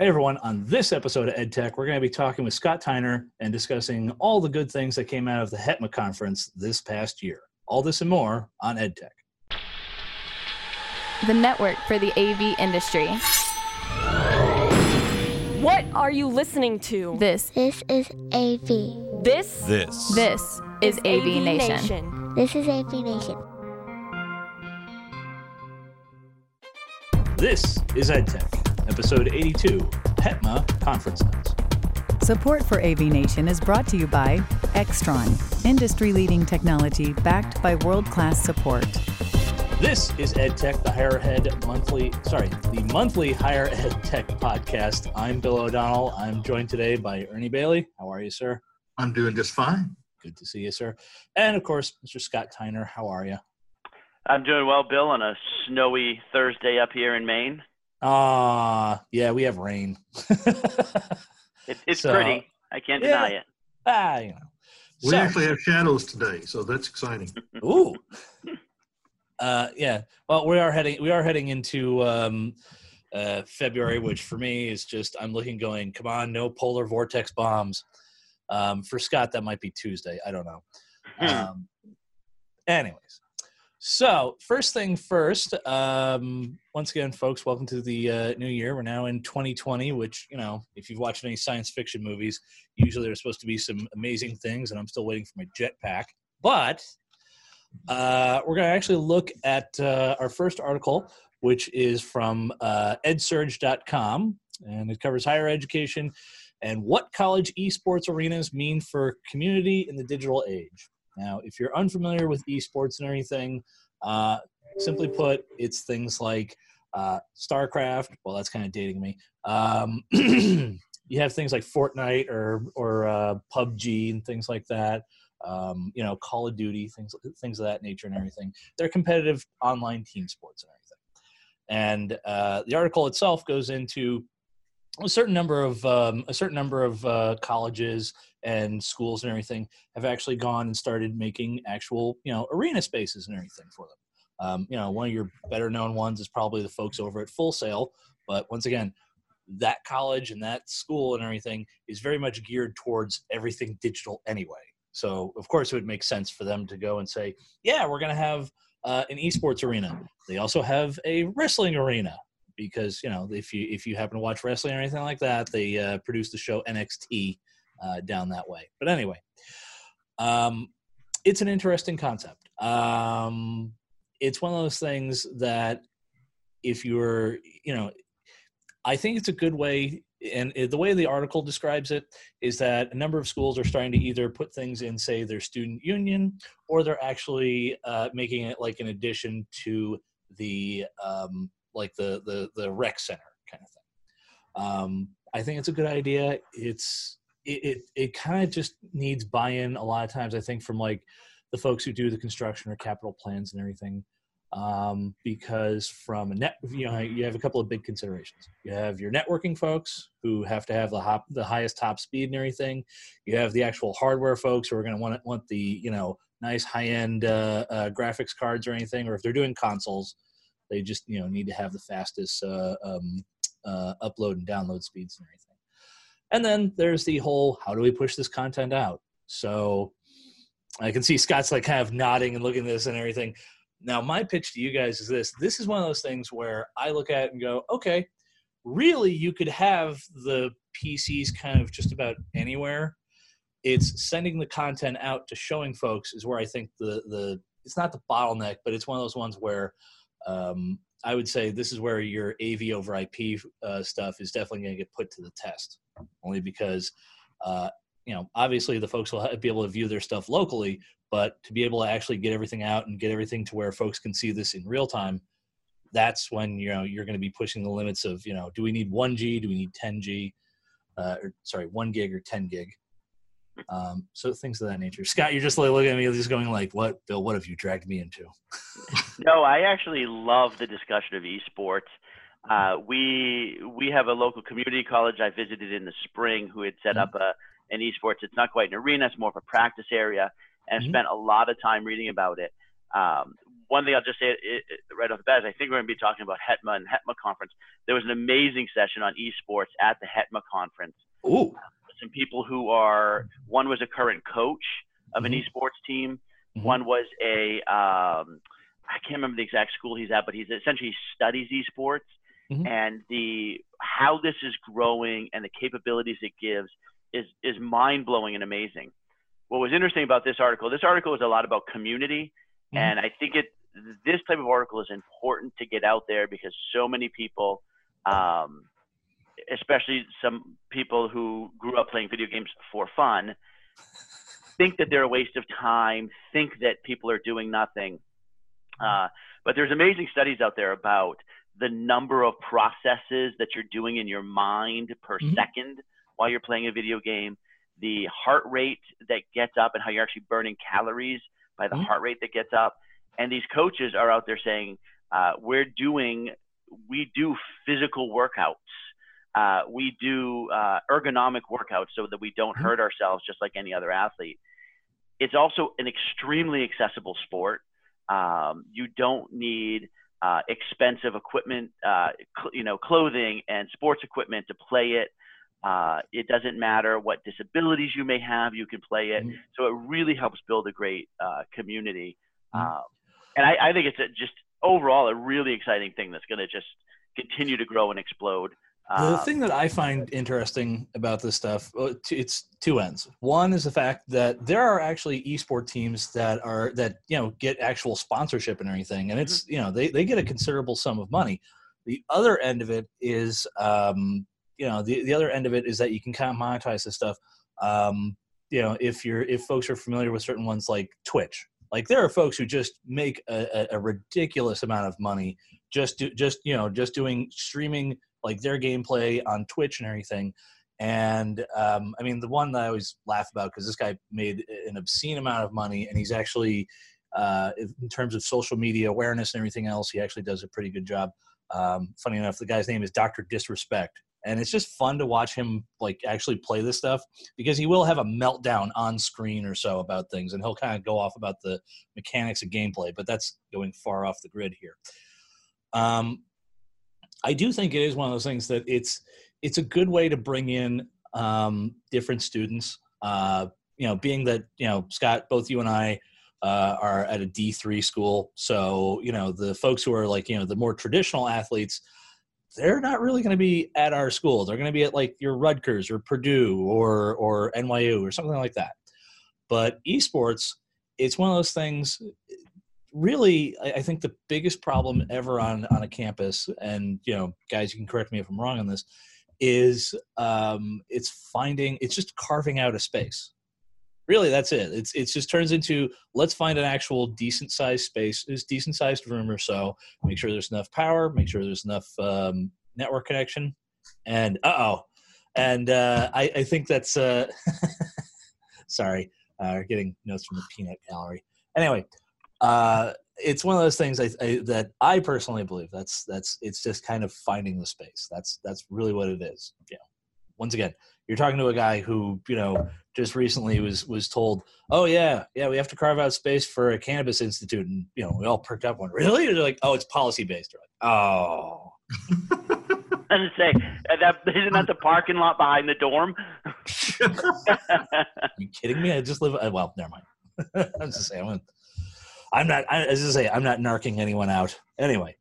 Hey everyone, on this episode of EdTech, we're going to be talking with Scott Tyner and discussing all the good things that came out of the HETMA conference this past year. All this and more on EdTech. The network for the AV industry. What are you listening to? This, This is AV. This This. this is AV, Nation. This is AV Nation. This is EdTech, episode 82, HETMA Conference Notes. Support for AV Nation is brought to you by Extron, industry leading technology backed by world class support. This is EdTech, the Higher Ed Monthly, sorry, the monthly Higher Ed Tech podcast. I'm Bill O'Donnell. I'm joined today by Ernie Bailey. How are you, sir? I'm doing just fine. Good to see you, sir. And of course, Mr. Scott Tyner. How are you? I'm doing well, Bill, on a snowy Thursday up here in Maine. Ah, yeah, we have rain. It, it's So, pretty. I can't yeah. deny it. ah, you know. We So- actually have shadows today, so that's exciting. Ooh. Uh, yeah. Well, we are heading we are heading into um, uh, February, which for me is just I'm looking going. Come on, no polar vortex bombs. Um, for Scott, that might be Tuesday. I don't know. Um, anyways, so first thing first. Um, once again, folks, welcome to the uh, new year. We're now in 2020, which you know, if you've watched any science fiction movies, usually there's supposed to be some amazing things, and I'm still waiting for my jetpack. But uh, we're going to actually look at uh, our first article, which is from uh, edsurge.com, and it covers higher education and what college esports arenas mean for community in the digital age. Now, if you're unfamiliar with esports and everything, uh, simply put, it's things like uh, StarCraft. Well, that's kind of dating me. Um, you have things like Fortnite or or uh, PUBG and things like that um, you know, Call of Duty, things things of that nature, and everything. They're competitive online team sports and everything. And uh, the article itself goes into a certain number of um, a certain number of uh, colleges and schools and everything have actually gone and started making actual you know arena spaces and everything for them. Um, you know, one of your better known ones is probably the folks over at Full Sail. But once again, that college and that school and everything is very much geared towards everything digital anyway. So of course it would make sense for them to go and say, yeah, we're going to have uh, an esports arena. They also have a wrestling arena because you know if you if you happen to watch wrestling or anything like that, they uh, produce the show NXT uh, down that way. But anyway, um, it's an interesting concept. Um, it's one of those things that if you're you know I think it's a good way, and the way the article describes it is that a number of schools are starting to either put things in, say, their student union, or they're actually uh, making it like an addition to the um, like the the the rec center kind of thing. Um, I think it's a good idea. It's it it, it kind of just needs buy-in a lot of times. I think from like the folks who do the construction or capital plans and everything um, because from a net, you know, you have a couple of big considerations. You have your networking folks who have to have the hop, the highest top speed and everything. You have the actual hardware folks who are going to want want the you know nice high end uh, uh, graphics cards or anything. Or if they're doing consoles, they just you know need to have the fastest uh, um, uh, upload and download speeds and everything. And then there's the whole how do we push this content out? So I can see Scott's like kind of nodding and looking at this and everything. Now, my pitch to you guys is this this is one of those things where I look at it and go, okay, really, you could have the PCs kind of just about anywhere. It's sending the content out to showing folks is where I think the, the it's not the bottleneck, but it's one of those ones where um, I would say this is where your AV over IP uh, stuff is definitely going to get put to the test, only because uh, you know obviously the folks will be able to view their stuff locally, but to be able to actually get everything out and get everything to where folks can see this in real time, that's when you know you're going to be pushing the limits of you know do we need one G, do we need 10 G, uh, or sorry one gig or 10 gig. Um, so things of that nature. Scott, you're just like looking at me, just going like, "What, Bill? What have you dragged me into?" No, I actually love the discussion of esports. Uh, we we have a local community college I visited in the spring who had set Mhm. up a an esports. It's not quite an arena; it's more of a practice area, and Mhm. I spent a lot of time reading about it. Um, one thing I'll just say it, it, right off the bat is I think we're going to be talking about HETMA and HETMA conference. There was an amazing session on esports at the HETMA conference. Ooh. Some people who are one was a current coach of an Mhm. esports team. Mhm. One was a um, I can't remember the exact school he's at, but he's essentially studies esports Mhm. and the how this is growing and the capabilities it gives is is mind blowing and amazing. What was interesting about this article? This article is a lot about community, Mhm. and I think it this type of article is important to get out there because so many people, um, especially some people who grew up playing video games for fun, think that they're a waste of time, think that people are doing nothing. Uh, but there's amazing studies out there about the number of processes that you're doing in your mind per Mhm. second while you're playing a video game, the heart rate that gets up and how you're actually burning calories by the Mhm. heart rate that gets up. And these coaches are out there saying, uh, we're doing, we do physical workouts. Uh, we do uh, ergonomic workouts so that we don't Mhm. hurt ourselves just like any other athlete. It's also an extremely accessible sport. Um, you don't need uh, expensive equipment, uh, cl- you know, clothing and sports equipment to play it. Uh, it doesn't matter what disabilities you may have, you can play it. Mhm. So it really helps build a great uh, community. Mhm. Um, and I, I think it's a, just overall a really exciting thing that's going to just continue to grow and explode. The Um, thing that I find interesting about this stuff, it's two ends. One is the fact that there are actually esport teams that are that you know get actual sponsorship and everything, and it's you know they they get a considerable sum of money. The other end of it is, um, you know, the the other end of it is that you can kind of monetize this stuff. Um, you know, if you're if folks are familiar with certain ones like Twitch, like there are folks who just make a, a, a ridiculous amount of money just do just you know just doing streaming like their gameplay on Twitch and everything. And um, I mean, the one that I always laugh about because this guy made an obscene amount of money, and he's actually, uh, in terms of social media awareness and everything else, he actually does a pretty good job. Um, funny enough, the guy's name is Doctor Disrespect, and it's just fun to watch him like actually play this stuff because he will have a meltdown on screen or so about things, and he'll kind of go off about the mechanics of gameplay. But that's going far off the grid here. Um, I do think it is one of those things that it's it's a good way to bring in um, different students. Uh, you know, being that you know Scott, both you and I uh, are at a D three school, so you know the folks who are like you know the more traditional athletes, they're not really going to be at our school. They're going to be at like your Rutgers or Purdue or or NYU or something like that. But esports, it's one of those things really I, think the biggest problem ever on on a campus and you know guys you can correct me if i'm wrong on this is um it's finding it's just carving out a space. Really that's it. It's it just turns into let's find an actual decent sized space this decent sized room or so make sure there's enough power make sure there's enough um, network connection and uh-oh. And uh i i think that's uh sorry uh getting notes from the peanut gallery. Anyway uh, it's one of those things I, I, that I personally believe that's that's it's just kind of finding the space. That's that's really what it is. You know, once again, you're talking to a guy who you know just recently was was told, oh yeah, yeah, we have to carve out space for a cannabis institute, and you know we all perked up. One really? They're like, oh, it's policy based. Like, oh. and say uh, that isn't that the parking lot behind the dorm? Are you kidding me? I just live. uh, Well, never mind. I'm just saying. I'm, I'm not. I, as I say, I'm not narking anyone out. Anyway,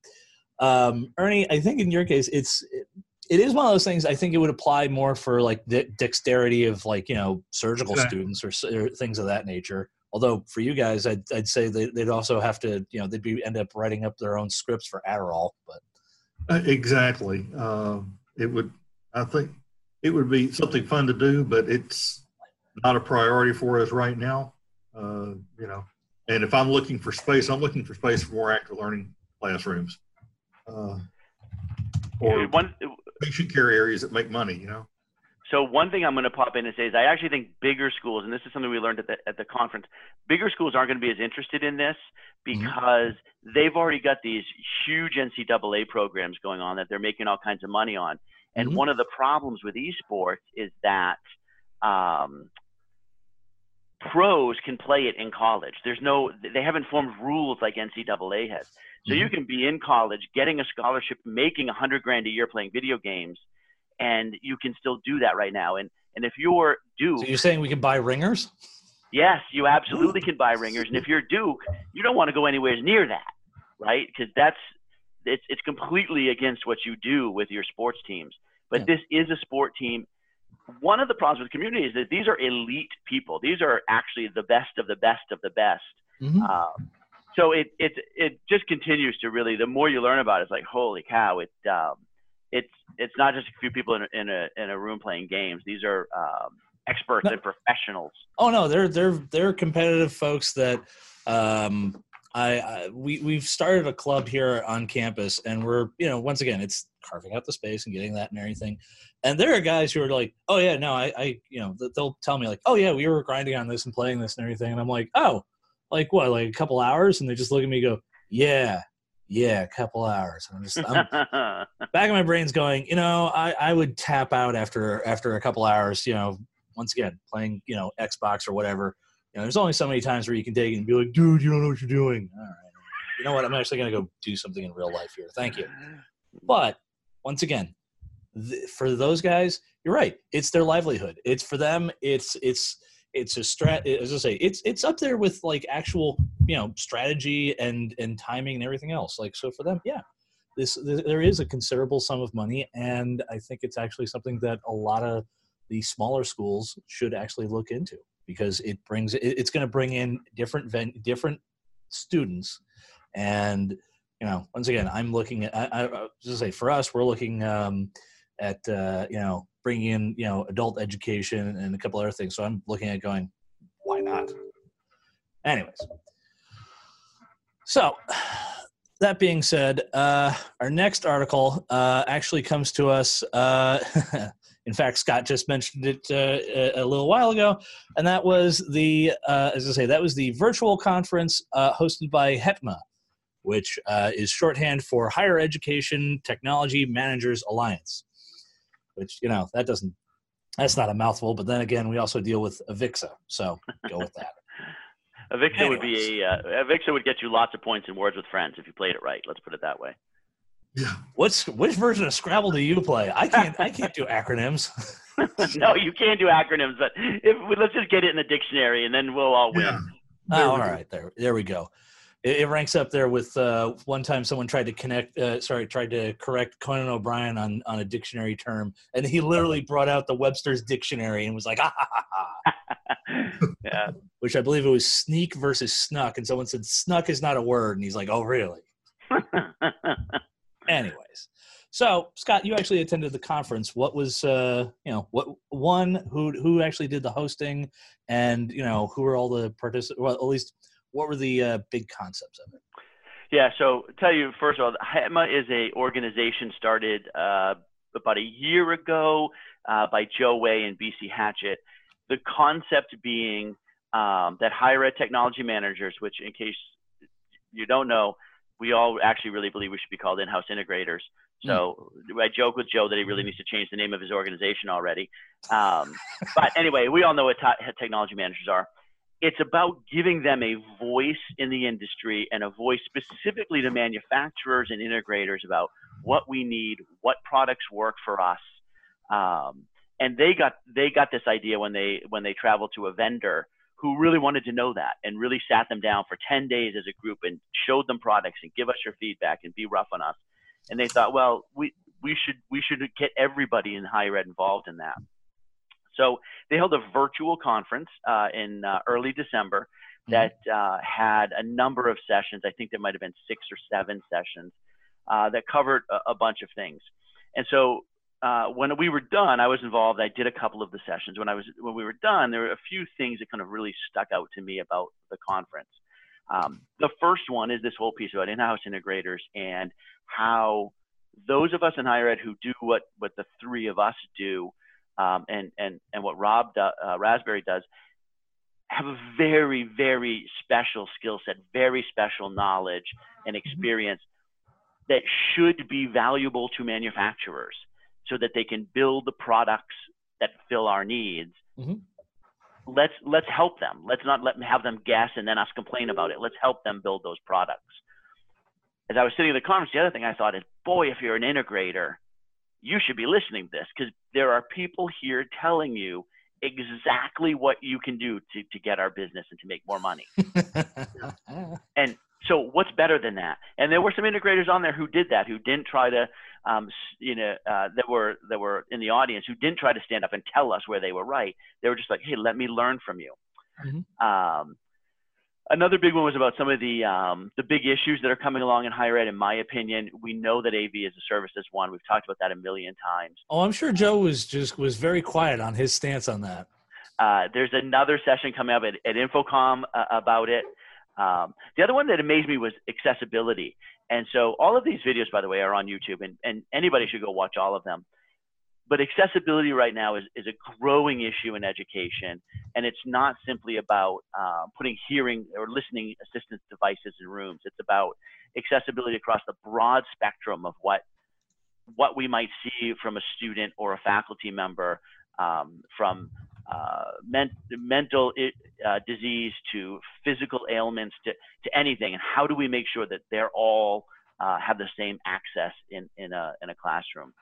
um, Ernie, I think in your case, it's it, it is one of those things. I think it would apply more for like the dexterity of like you know surgical Okay. students or, or things of that nature. Although for you guys, I'd, I'd say they, they'd also have to you know they'd be end up writing up their own scripts for Adderall. But Uh, Exactly. Um, It would, I think, it would be something fun to do, but it's not a priority for us right now. Uh, You know, and if I'm looking for space, I'm looking for space for more active learning classrooms. Uh, Or one patient care areas that make money, you know? So one thing I'm going to pop in and say is I actually think bigger schools, and this is something we learned at the at the conference, bigger schools aren't going to be as interested in this because they've already got these huge NCAA programs going on that they're making all kinds of money on. And Mhm. one of the problems with esports is that um, pros can play it in college. There's no, they haven't formed rules like NCAA has. So you mm-hmm. can be in college, getting a scholarship, making a hundred grand a year playing video games, and you can still do that right now. And and if you're Duke, So you're saying we can buy ringers? yes, you absolutely can buy ringers. And if you're Duke, you don't want to go anywhere near that, right? Because that's it's it's completely against what you do with your sports teams. But Yeah. this is a sport team. One of the problems with the community is that these are elite people. These are actually the best of the best of the best. Mhm. Um, so it it it just continues to really. The more you learn about it, it's like holy cow! It um, it's it's not just a few people in a, in a in a room playing games. These are um, experts No. and professionals. Oh no, they're they're they're competitive folks that um I, I we we've started a club here on campus and we're you know once again it's carving out the space and getting that and everything. And there are guys who are like oh yeah no I I you know they'll tell me like oh yeah we were grinding on this and playing this and everything. And I'm like oh like what like a couple hours? And they just look at me and go yeah yeah a couple hours. And I'm just I'm back of my brain's going, you know, I, I would tap out after after a couple hours, you know, once again, playing, you know, Xbox or whatever. Know, there's only so many times where you can it and be like, dude, you don't know what you're doing. All right. You know what? I'm actually gonna go do something in real life here. Thank you. But once again, th- for those guys, you're right. It's their livelihood. It's for them. It's it's it's a strat. As I say, it's it's up there with like actual you know strategy and and timing and everything else. Like so for them, yeah, this th- there is a considerable sum of money, and I think it's actually something that a lot of the smaller schools should actually look into because it brings it, it's going to bring in different ven- different students, and you know once again I'm looking at I, I, I just say for us we're looking um, at uh, you know bringing in you know adult education and a couple other things. So I'm looking at going why not? Anyways, so that being said, uh, our next article uh, actually comes to us. Uh, in fact, Scott just mentioned it uh, a a little while ago, and that was the, uh, as I say, that was the virtual conference uh, hosted by HETMA, which uh, is shorthand for Higher Education Technology Managers Alliance. Which you know that doesn't, that's not a mouthful. But then again, we also deal with Avixa, so go with that. Avixa would be a uh, Avixa would get you lots of points in Words with Friends if you played it right. Let's put it that way. Yeah. What's which version of Scrabble do you play? I can't. I can't do acronyms. no, you can't do acronyms, but if let's just get it in the dictionary and then we'll all win. Yeah. Oh, There we go. there, there we go. It, it ranks up there with uh, one time someone tried to connect, uh, sorry, tried to correct Conan O'Brien on on a dictionary term, and he literally brought out the Webster's dictionary and was like, ah, ha, ha, ha, yeah. which I believe it was sneak versus snuck, and someone said snuck is not a word, and he's like, oh, really? Anyways, so Scott, you actually attended the conference. What was, uh, you know, what one who who actually did the hosting, and you know, who were all the participants? Well, at least what were the uh, big concepts of it? Yeah, so tell you first of all, HETMA is a organization started uh, about a year ago uh, by Joe Way and BC Hatchett. The concept being um, that higher ed technology managers, which in case you don't know, we all actually really believe we should be called in-house integrators. So I joke with Joe that he really needs to change the name of his organization already. Um, but anyway, we all know what te- technology managers are it's about giving them a voice in the industry and a voice specifically to manufacturers and integrators about what we need, what products work for us. Um, and they got they got this idea when they when they traveled to a vendor who really wanted to know that and really sat them down for 10 days as a group and showed them products and give us your feedback and be rough on us. And they thought, well, we we should we should get everybody in higher ed involved in that. So they held a virtual conference uh, in uh, early December that uh, had a number of sessions. I think there might have been six or seven sessions uh, that covered a, a bunch of things. And so uh, when we were done, I was involved. I did a couple of the sessions. When I was when we were done, there were a few things that kind of really stuck out to me about the conference. Um, the first one is this whole piece about in-house integrators and how those of us in higher ed who do what what the three of us do um, and and and what Rob do, uh, Raspberry does have a very very special skill set, very special knowledge and experience that should be valuable to manufacturers so that they can build the products that fill our needs. Mhm. let's let's help them. Let's not let them have them guess and then us complain about it. Let's help them build those products. As I was sitting in the conference, the other thing I thought is, boy, if you're an integrator, you should be listening to this because there are people here telling you exactly what you can do to, to get our business and to make more money. and so what's better than that? And there were some integrators on there who did that, who didn't try to, um, you know, uh, that were that were in the audience who didn't try to stand up and tell us where they were right. They were just like, hey, let me learn from you. Mm-hmm. Um, another big one was about some of the um, the big issues that are coming along in higher ed. In my opinion, we know that AV as a service is one. We've talked about that a million times. Oh, I'm sure Joe was just was very quiet on his stance on that. Uh, there's another session coming up at, at InfoComm uh, about it. Um, the other one that amazed me was accessibility. And so all of these videos, by the way, are on YouTube, and, and anybody should go watch all of them. But accessibility right now is, is a growing issue in education, and it's not simply about uh, putting hearing or listening assistance devices in rooms. It's about accessibility across the broad spectrum of what what we might see from a student or a faculty member, um, from uh, men- mental uh, disease to physical ailments to, to anything. And how do we make sure that they're all uh, have the same access in, in, a, in a classroom?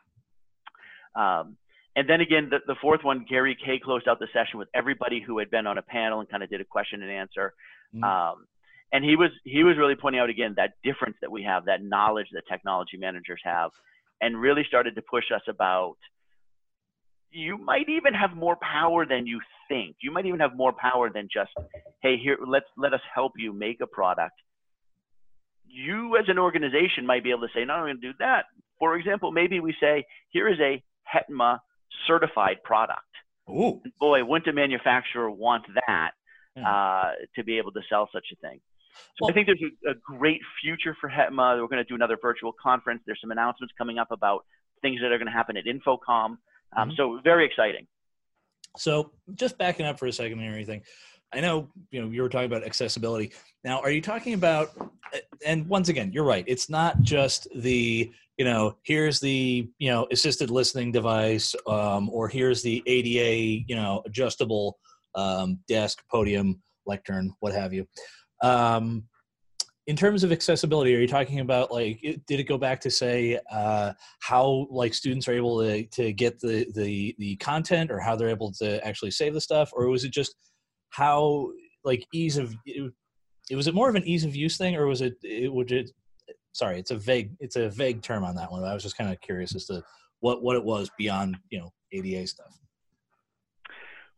Um, and then again the, the fourth one gary kayye closed out the session with everybody who had been on a panel and kind of did a question and answer. Mm-hmm. um, and he was he was really pointing out again that difference that we have that knowledge that technology managers have and really started to push us about you might even have more power than you think. You might even have more power than just, hey, here, let's let us help you make a product. You as an organization might be able to say, no, I'm going to do that. For example, maybe we say, here is a HETMA certified product. Ooh. Boy, wouldn't a manufacturer want that yeah. uh, to be able to sell such a thing? So well, I think there's a, a, great future for HETMA. We're going to do another virtual conference. There's some announcements coming up about things that are going to happen at InfoComm. Um, mm-hmm. So very exciting. So just backing up for a second and everything. I know you know you were talking about accessibility. Now, are you talking about? And once again, you're right. It's not just the you know here's the you know assisted listening device, um, or here's the ADA you know adjustable um, desk, podium, lectern, what have you. Um, in terms of accessibility are you talking about like did it go back to say uh, how like students are able to, to get the, the the content or how they're able to actually save the stuff? Or was it just how like ease of it, it was it more of an ease of use thing or was it it would it sorry it's a vague it's a vague term on that one i was just kind of curious as to what what it was beyond you know ada stuff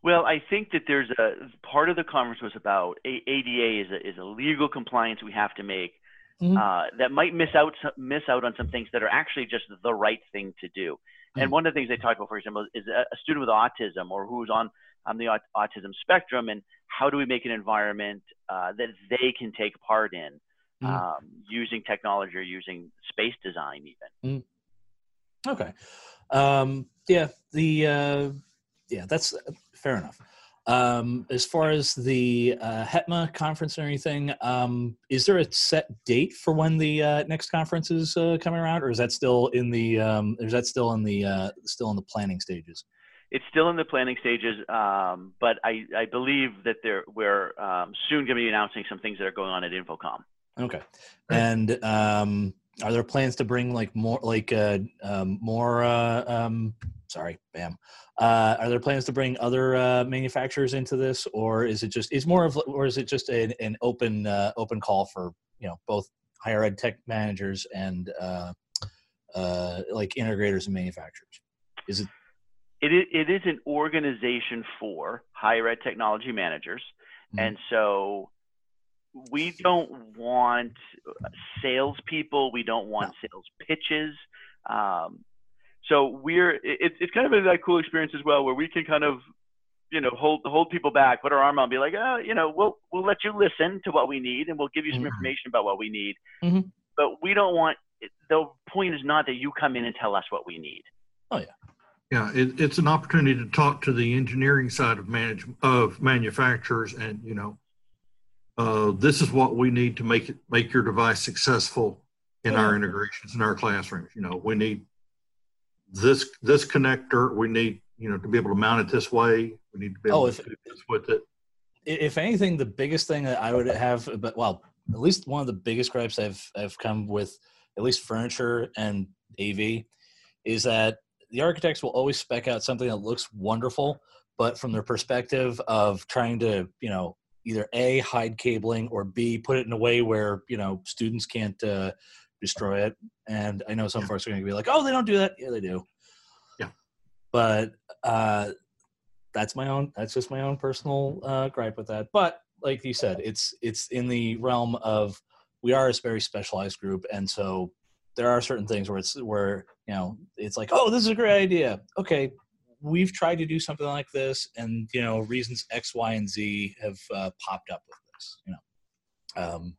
well, I think that there's a part of the conference was about ADA is a, is a legal compliance we have to make mm-hmm. uh, that might miss out miss out on some things that are actually just the right thing to do. Mm-hmm. And one of the things they talked about, for example, is a, a student with autism or who's on on the autism spectrum, and how do we make an environment uh, that they can take part in mm-hmm. um, using technology or using space design, even. Mm-hmm. Okay. Um, yeah. The uh, yeah, that's fair enough. Um, as far as the uh, HETMA conference or anything, um, is there a set date for when the uh, next conference is uh, coming around, or is that still in the um, is that still in the uh, still in the planning stages? It's still in the planning stages, um, but I, I believe that there we're um, soon going to be announcing some things that are going on at InfoComm. Okay, and um, are there plans to bring like more like uh, um, more uh, um, sorry, bam. Uh, are there plans to bring other uh, manufacturers into this, or is it just is more of, or is it just an, an open uh, open call for you know both higher ed tech managers and uh, uh, like integrators and manufacturers? Is it? It is, it is an organization for higher ed technology managers, mm-hmm. and so we don't want salespeople. We don't want no. sales pitches. Um, so we're it, it's kind of a that cool experience as well where we can kind of you know hold hold people back put our arm on be like oh you know we'll we'll let you listen to what we need and we'll give you some mm-hmm. information about what we need mm-hmm. but we don't want the point is not that you come in and tell us what we need oh yeah yeah it, it's an opportunity to talk to the engineering side of manage of manufacturers and you know uh, this is what we need to make it make your device successful in yeah. our integrations in our classrooms you know we need this this connector we need you know, to be able to mount it this way. We need to be able Oh, to if- do this with it. If anything, the biggest thing that I would have, but well, at least one of the biggest gripes I've I've come with, at least furniture and AV, is that the architects will always spec out something that looks wonderful, but from their perspective of trying to, you know, either a hide cabling or b put it in a way where you know students can't uh, destroy it. And I know some Yeah. folks are going to be like, "Oh, they don't do that." Yeah, they do. Yeah. But uh, that's my own that's just my own personal uh, gripe with that but like you said it's it's in the realm of we are a very specialized group and so there are certain things where it's where you know it's like oh this is a great idea okay we've tried to do something like this and you know reasons x y and z have uh, popped up with this you know um,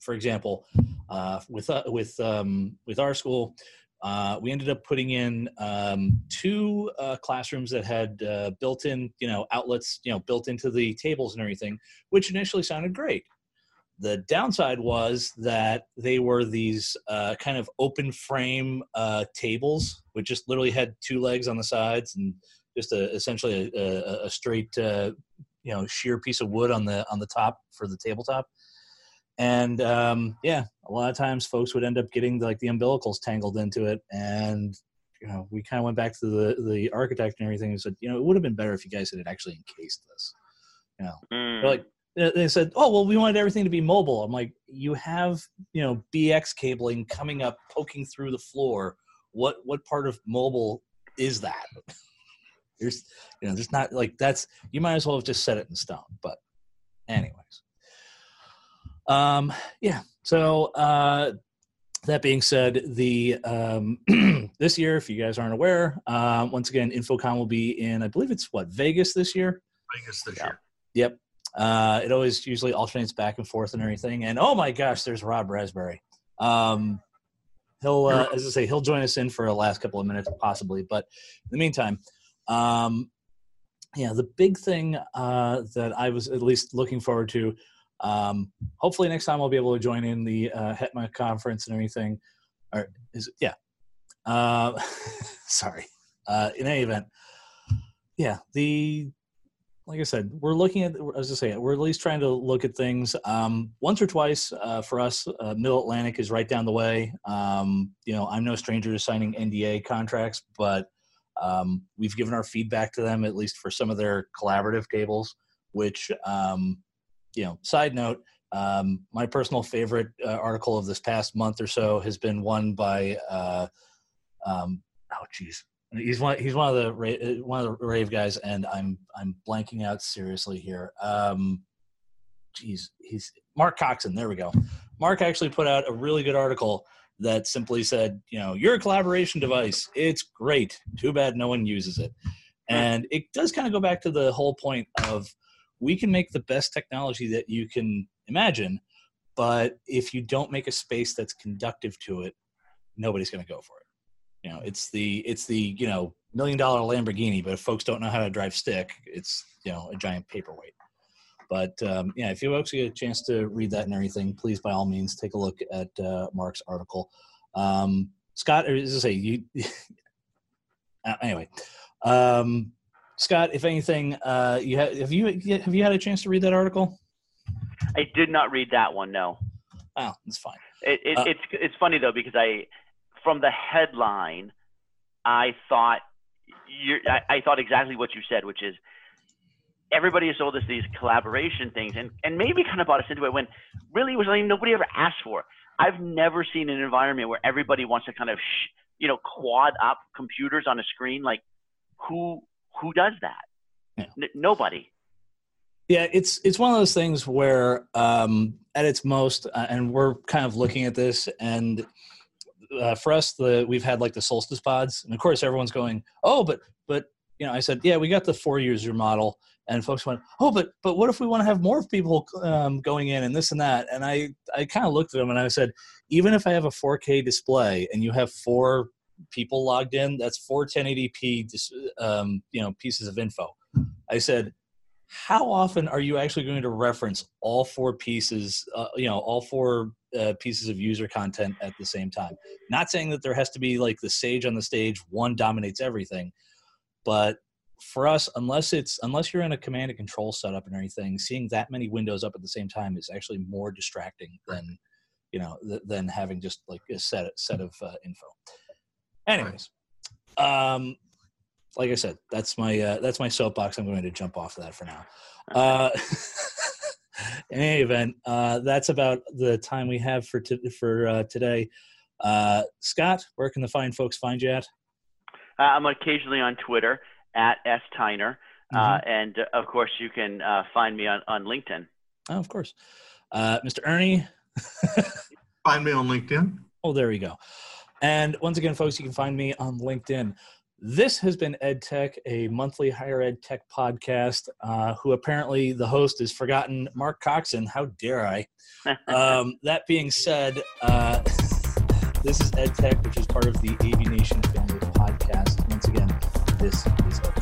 for example uh, with uh, with um, with our school uh, we ended up putting in um, two uh, classrooms that had uh, built-in, you know, outlets, you know, built into the tables and everything, which initially sounded great. The downside was that they were these uh, kind of open frame uh, tables, which just literally had two legs on the sides and just a, essentially a, a, a straight, uh, you know, sheer piece of wood on the on the top for the tabletop and um, yeah a lot of times folks would end up getting like the umbilicals tangled into it and you know we kind of went back to the the architect and everything and said you know it would have been better if you guys had actually encased this you know Mm. like they said oh well we wanted everything to be mobile i'm like you have you know bx cabling coming up poking through the floor what what part of mobile is that there's you know there's not like that's you might as well have just set it in stone but anyways um yeah so uh that being said the um this year if you guys aren't aware um once again infocomm will be in i believe it's what vegas this year Vegas this Yeah. year. Yep. Uh, it always usually alternates back and forth and everything. And oh my gosh, there's Rob Raspberry. Um, he'll, uh, as I say, he'll join us in for the last couple of minutes possibly. But in the meantime, um, yeah, the big thing uh, that I was at least looking forward to. Um, hopefully next time I'll be able to join in the uh, HETMA conference and everything. Or is it, yeah. Uh, sorry. Uh, in any event, yeah, the like I said, we're looking at, as I say, we're at least trying to look at things um, once or twice uh, for us. Uh, Middle Atlantic is right down the way. Um, you know, I'm no stranger to signing NDA contracts, but um, we've given our feedback to them at least for some of their collaborative tables. Which, um, you know, side note, um, my personal favorite uh, article of this past month or so has been one by, uh, um, oh, geez, He's one. He's one of the uh, one of the rave guys, and I'm I'm blanking out seriously here. Um, geez, he's Mark Coxon. There we go. Mark actually put out a really good article that simply said, you know, your collaboration device, it's great. Too bad no one uses it. And it does kind of go back to the whole point of we can make the best technology that you can imagine, but if you don't make a space that's conductive to it, nobody's going to go for it you know it's the it's the you know million dollar lamborghini but if folks don't know how to drive stick it's you know a giant paperweight but um, yeah if you folks get a chance to read that and everything please by all means take a look at uh, mark's article um, scott or as i say you uh, anyway um, scott if anything uh, you have have you have you had a chance to read that article I did not read that one. No. oh that's fine It, it, Uh, it's it's funny though because I, from the headline, I thought you I, I thought exactly what you said, which is everybody has sold us these collaboration things and and maybe kind of bought us into it when really it was something nobody ever asked for. I've never seen an environment where everybody wants to kind of sh- you know quad up computers on a screen. Like who who does that? Yeah. N- nobody. Yeah, it's it's one of those things where, um, at its most, uh, and we're kind of looking at this, and uh, for us, the we've had like the solstice pods, and of course, everyone's going, "Oh, but but you know," I said, "Yeah, we got the four user model," and folks went, "Oh, but but what if we want to have more people um, going in and this and that?" And I I kind of looked at them and I said, even if I have a 4K display and you have four people logged in, that's four 1080p dis- um, you know pieces of info. I said how often are you actually going to reference all four pieces uh, you know all four uh, pieces of user content at the same time? Not saying that there has to be like the sage on the stage one dominates everything but for us, unless it's unless you're in a command and control setup and everything, seeing that many windows up at the same time is actually more distracting than you know th- than having just like a set set of uh, info. Anyways, um, like I said, that's my uh, that's my soapbox. I'm going to jump off of that for now. Uh, in any event, uh, that's about the time we have for t- for uh, today. Uh, Scott, where can the fine folks find you at? Uh, I'm occasionally on Twitter at S Tyner, uh, and uh, of course you can uh, find me on, on LinkedIn. Oh, of course, uh, Mr. Ernie. Find me on LinkedIn. Oh, there we go. And once again, folks, you can find me on LinkedIn. This has been EdTech, a monthly higher ed tech podcast. Uh, who apparently the host has forgotten, Mark Coxon. How dare I? um, that being said, uh, this is EdTech, which is part of the AV Nation Family Podcast. Once again, this is EdTech.